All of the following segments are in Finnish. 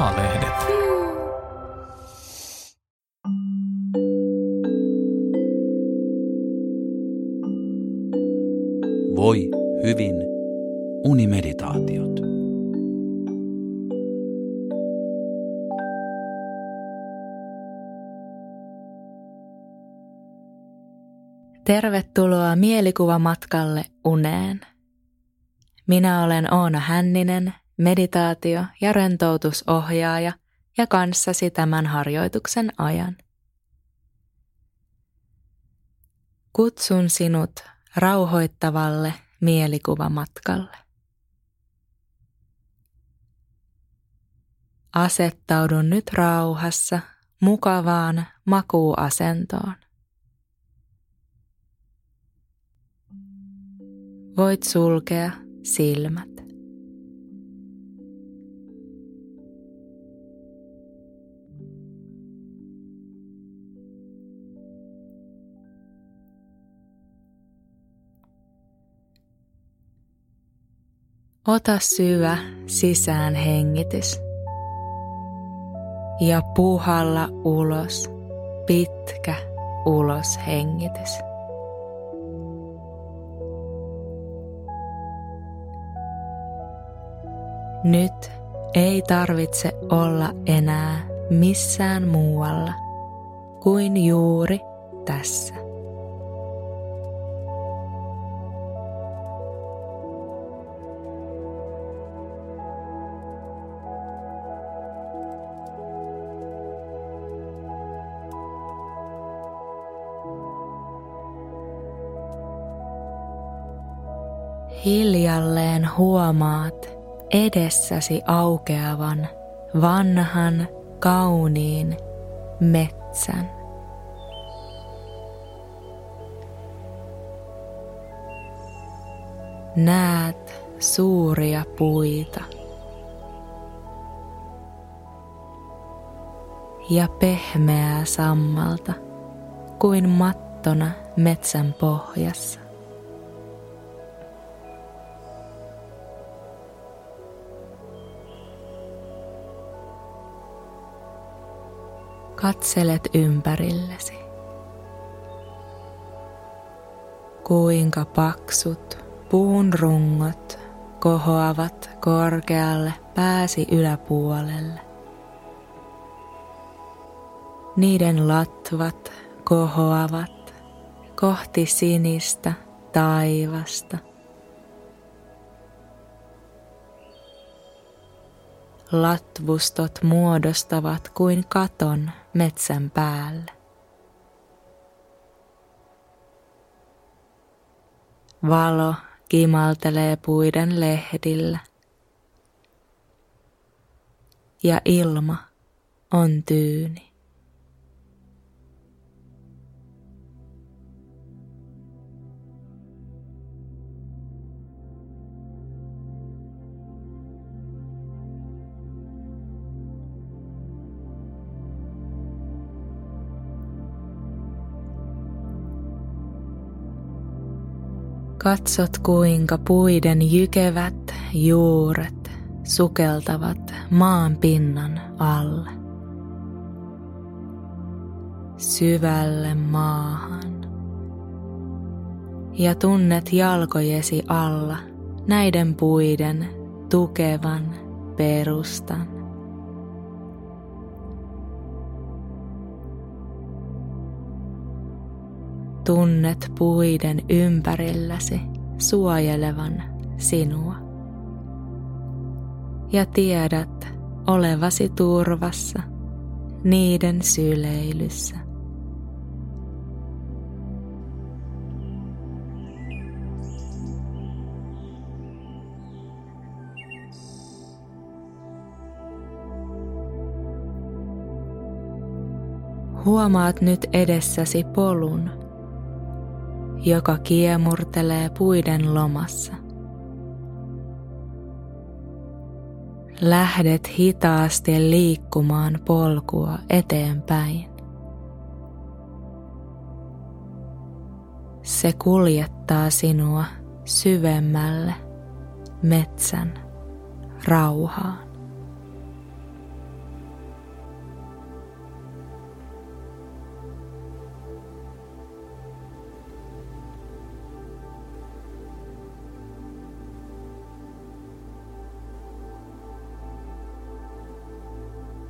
A-lehdet. Voi hyvin unimeditaatiot. Tervetuloa mielikuvamatkalle uneen. Minä olen Oona Hänninen, meditaatio- ja rentoutusohjaaja ja kanssasi tämän harjoituksen ajan. Kutsun sinut rauhoittavalle mielikuvamatkalle. Asettaudun nyt rauhassa mukavaan makuuasentoon. Voit sulkea silmät. Ota syvä sisään hengitys ja puhalla ulos pitkä ulos hengitys. Nyt ei tarvitse olla enää missään muualla kuin juuri tässä. Hiljalleen huomaat edessäsi aukeavan vanhan kauniin metsän. Näet suuria puita ja pehmeää sammalta kuin mattona metsän pohjassa. Katselet ympärillesi. Kuinka paksut puun rungot kohoavat korkealle pääsi yläpuolelle. Niiden latvat kohoavat kohti sinistä taivasta – Latvustot muodostavat kuin katon metsän päälle. Valo kimaltelee puiden lehdillä. Ja ilma on tyyni. Katsot kuinka puiden jykevät juuret sukeltavat maan pinnan alle. Syvälle maahan. Ja tunnet jalkojesi alla näiden puiden tukevan perustan. Tunnet puiden ympärilläsi suojelevan sinua. Ja tiedät olevasi turvassa niiden syleilyssä. Huomaat nyt edessäsi polun, joka kiemurtelee puiden lomassa. Lähdet hitaasti liikkumaan polkua eteenpäin. Se kuljettaa sinua syvemmälle metsän rauhaan.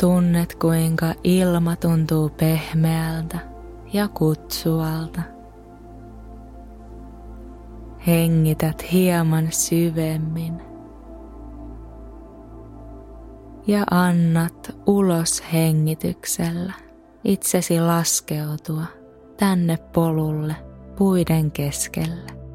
Tunnet kuinka ilma tuntuu pehmeältä ja kutsualta. Hengität hieman syvemmin ja annat ulos hengityksellä itsesi laskeutua tänne polulle puiden keskelle.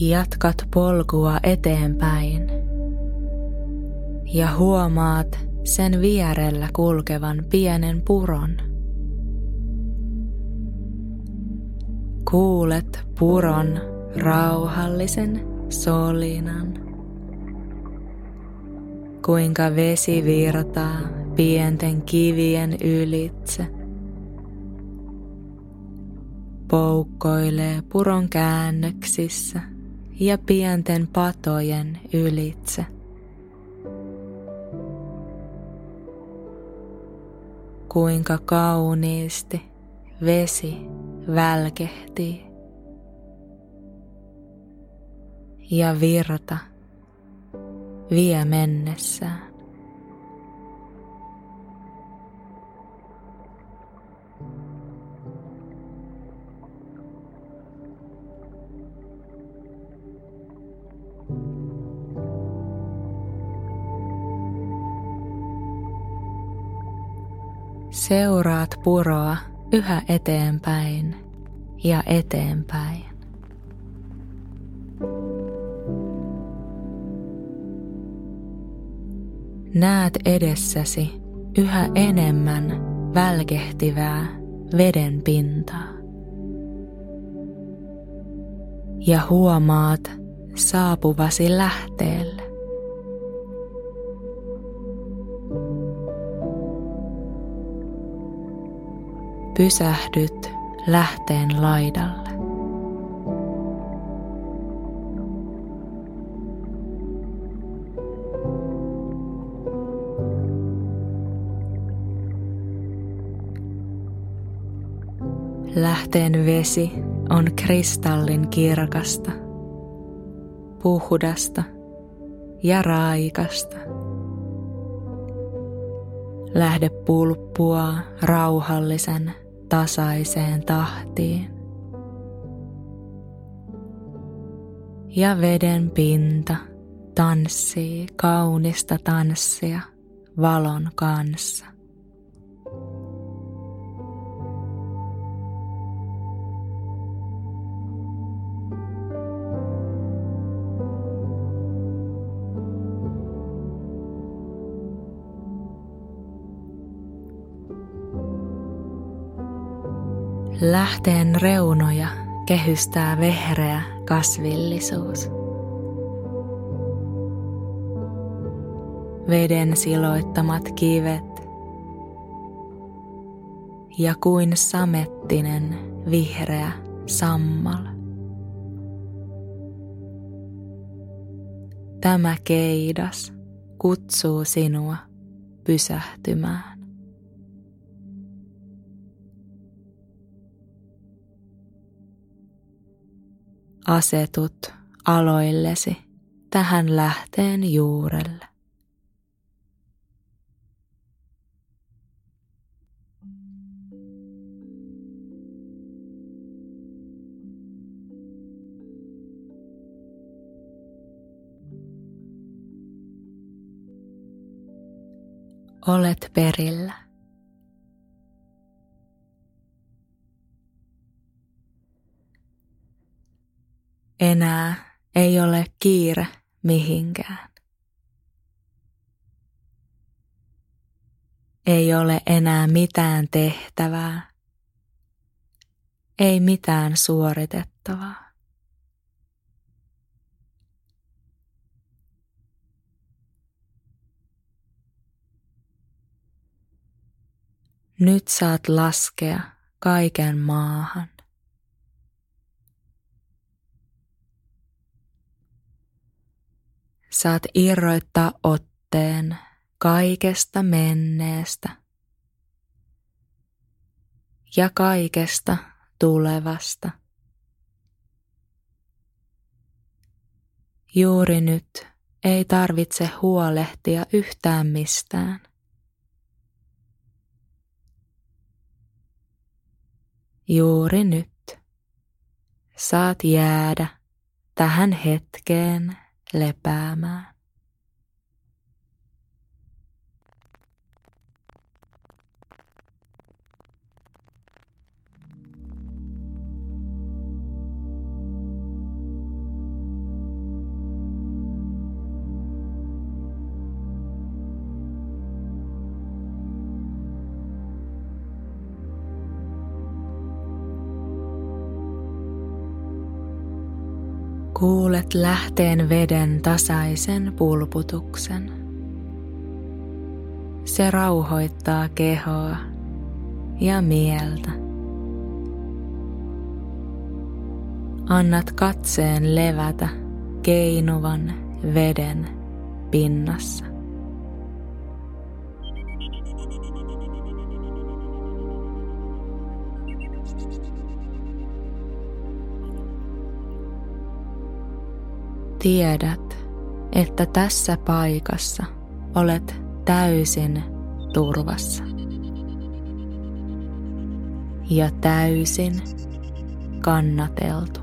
Jatkat polkua eteenpäin ja huomaat sen vierellä kulkevan pienen puron. Kuulet puron rauhallisen solinan. Kuinka vesi virtaa pienten kivien ylitse. Poukkoilee puron käännöksissä ja pienten patojen ylitse. Kuinka kauniisti vesi välkehtii ja virta vie mennessään. Seuraat puroa yhä eteenpäin ja eteenpäin. Näet edessäsi yhä enemmän välkehtivää veden pintaa. Ja huomaat saapuvasi lähteelle. Pysähdyt lähteen laidalle. Lähteen vesi on kristallin kirkasta, puhdasta ja raikasta. Lähde pulppua rauhallisen tasaiseen tahtiin. Ja veden pinta tanssii kaunista tanssia valon kanssa. Lähteen reunoja kehystää vehreä kasvillisuus. Veden siloittamat kivet ja kuin samettinen vihreä sammal. Tämä keidas kutsuu sinua pysähtymään. Asetut aloillesi tähän lähteen juurelle. Olet perillä. Enää ei ole kiire mihinkään. Ei ole enää mitään tehtävää. Ei mitään suoritettavaa. Nyt saat laskea kaiken maahan. Saat irroittaa otteen kaikesta menneestä ja kaikesta tulevasta. Juuri nyt ei tarvitse huolehtia yhtään mistään. Juuri nyt saat jäädä tähän hetkeen lepäämään. Kuulet lähteen veden tasaisen pulputuksen. Se rauhoittaa kehoa ja mieltä. Annat katseen levätä keinuvan veden pinnassa. Tiedät, että tässä paikassa olet täysin turvassa. Ja täysin kannateltu.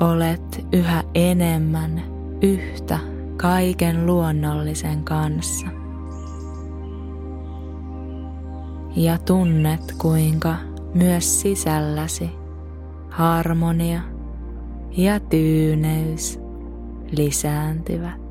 Olet yhä enemmän yhtä kaiken luonnollisen kanssa. Ja tunnet kuinka myös sisälläsi harmonia ja tyyneys lisääntyvät.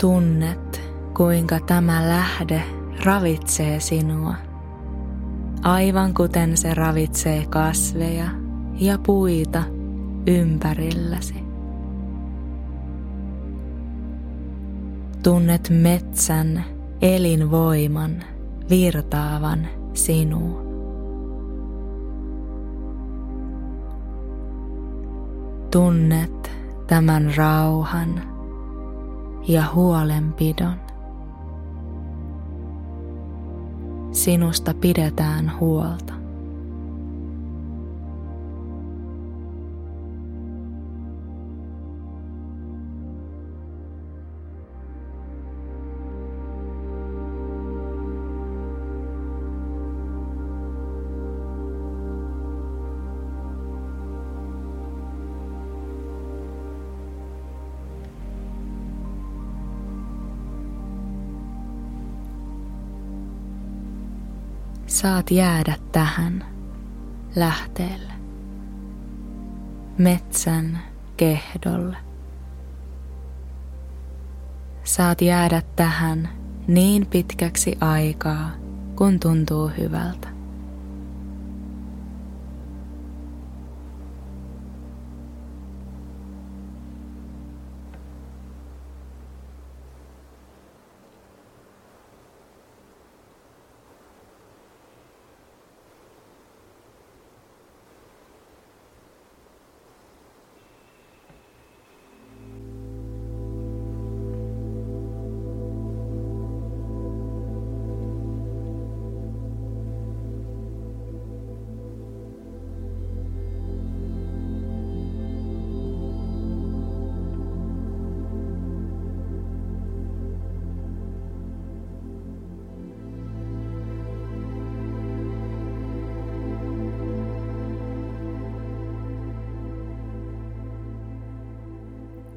Tunnet, kuinka tämä lähde ravitsee sinua aivan kuten se ravitsee kasveja ja puita ympärilläsi. Tunnet metsän elinvoiman virtaavan sinuun. Tunnet tämän rauhan ja huolenpidon. Sinusta pidetään huolta. Saat jäädä tähän lähteelle, metsän kehdolle. Saat jäädä tähän niin pitkäksi aikaa, kun tuntuu hyvältä.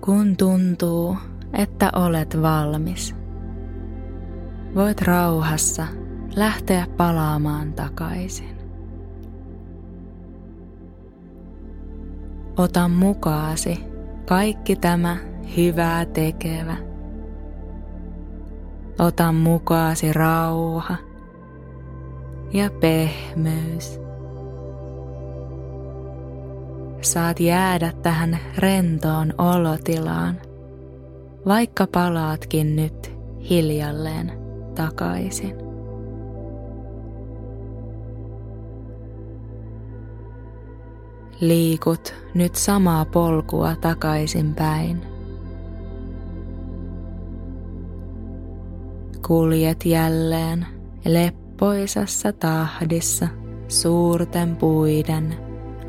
Kun tuntuu, että olet valmis, voit rauhassa lähteä palaamaan takaisin. Ota mukaasi kaikki tämä hyvää tekevä ota mukaasi rauha ja pehmeys. Saat jäädä tähän rentoon olotilaan, vaikka palaatkin nyt hiljalleen takaisin. Liikut nyt samaa polkua takaisinpäin. Kuljet jälleen leppoisassa tahdissa suurten puiden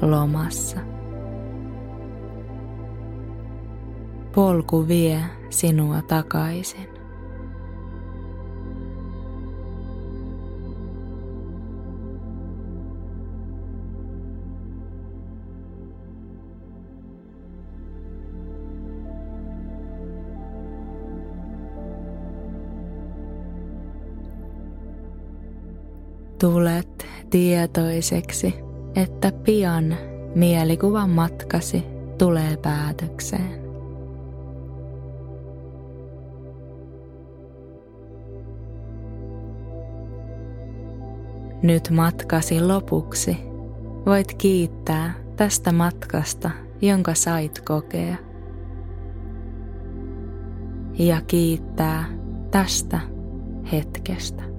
lomassa. Polku vie sinua takaisin. Tulet tietoiseksi, että pian mielikuvan matkasi tulee päätökseen. Nyt matkasi lopuksi voit kiittää tästä matkasta, jonka sait kokea. Ja kiittää tästä hetkestä.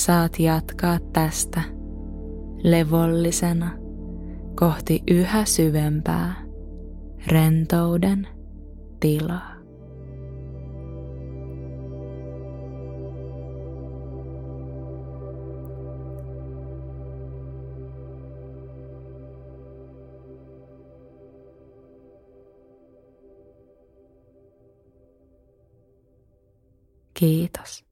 saat jatkaa tästä levollisena kohti yhä syvempää rentouden tilaa. Kiitos.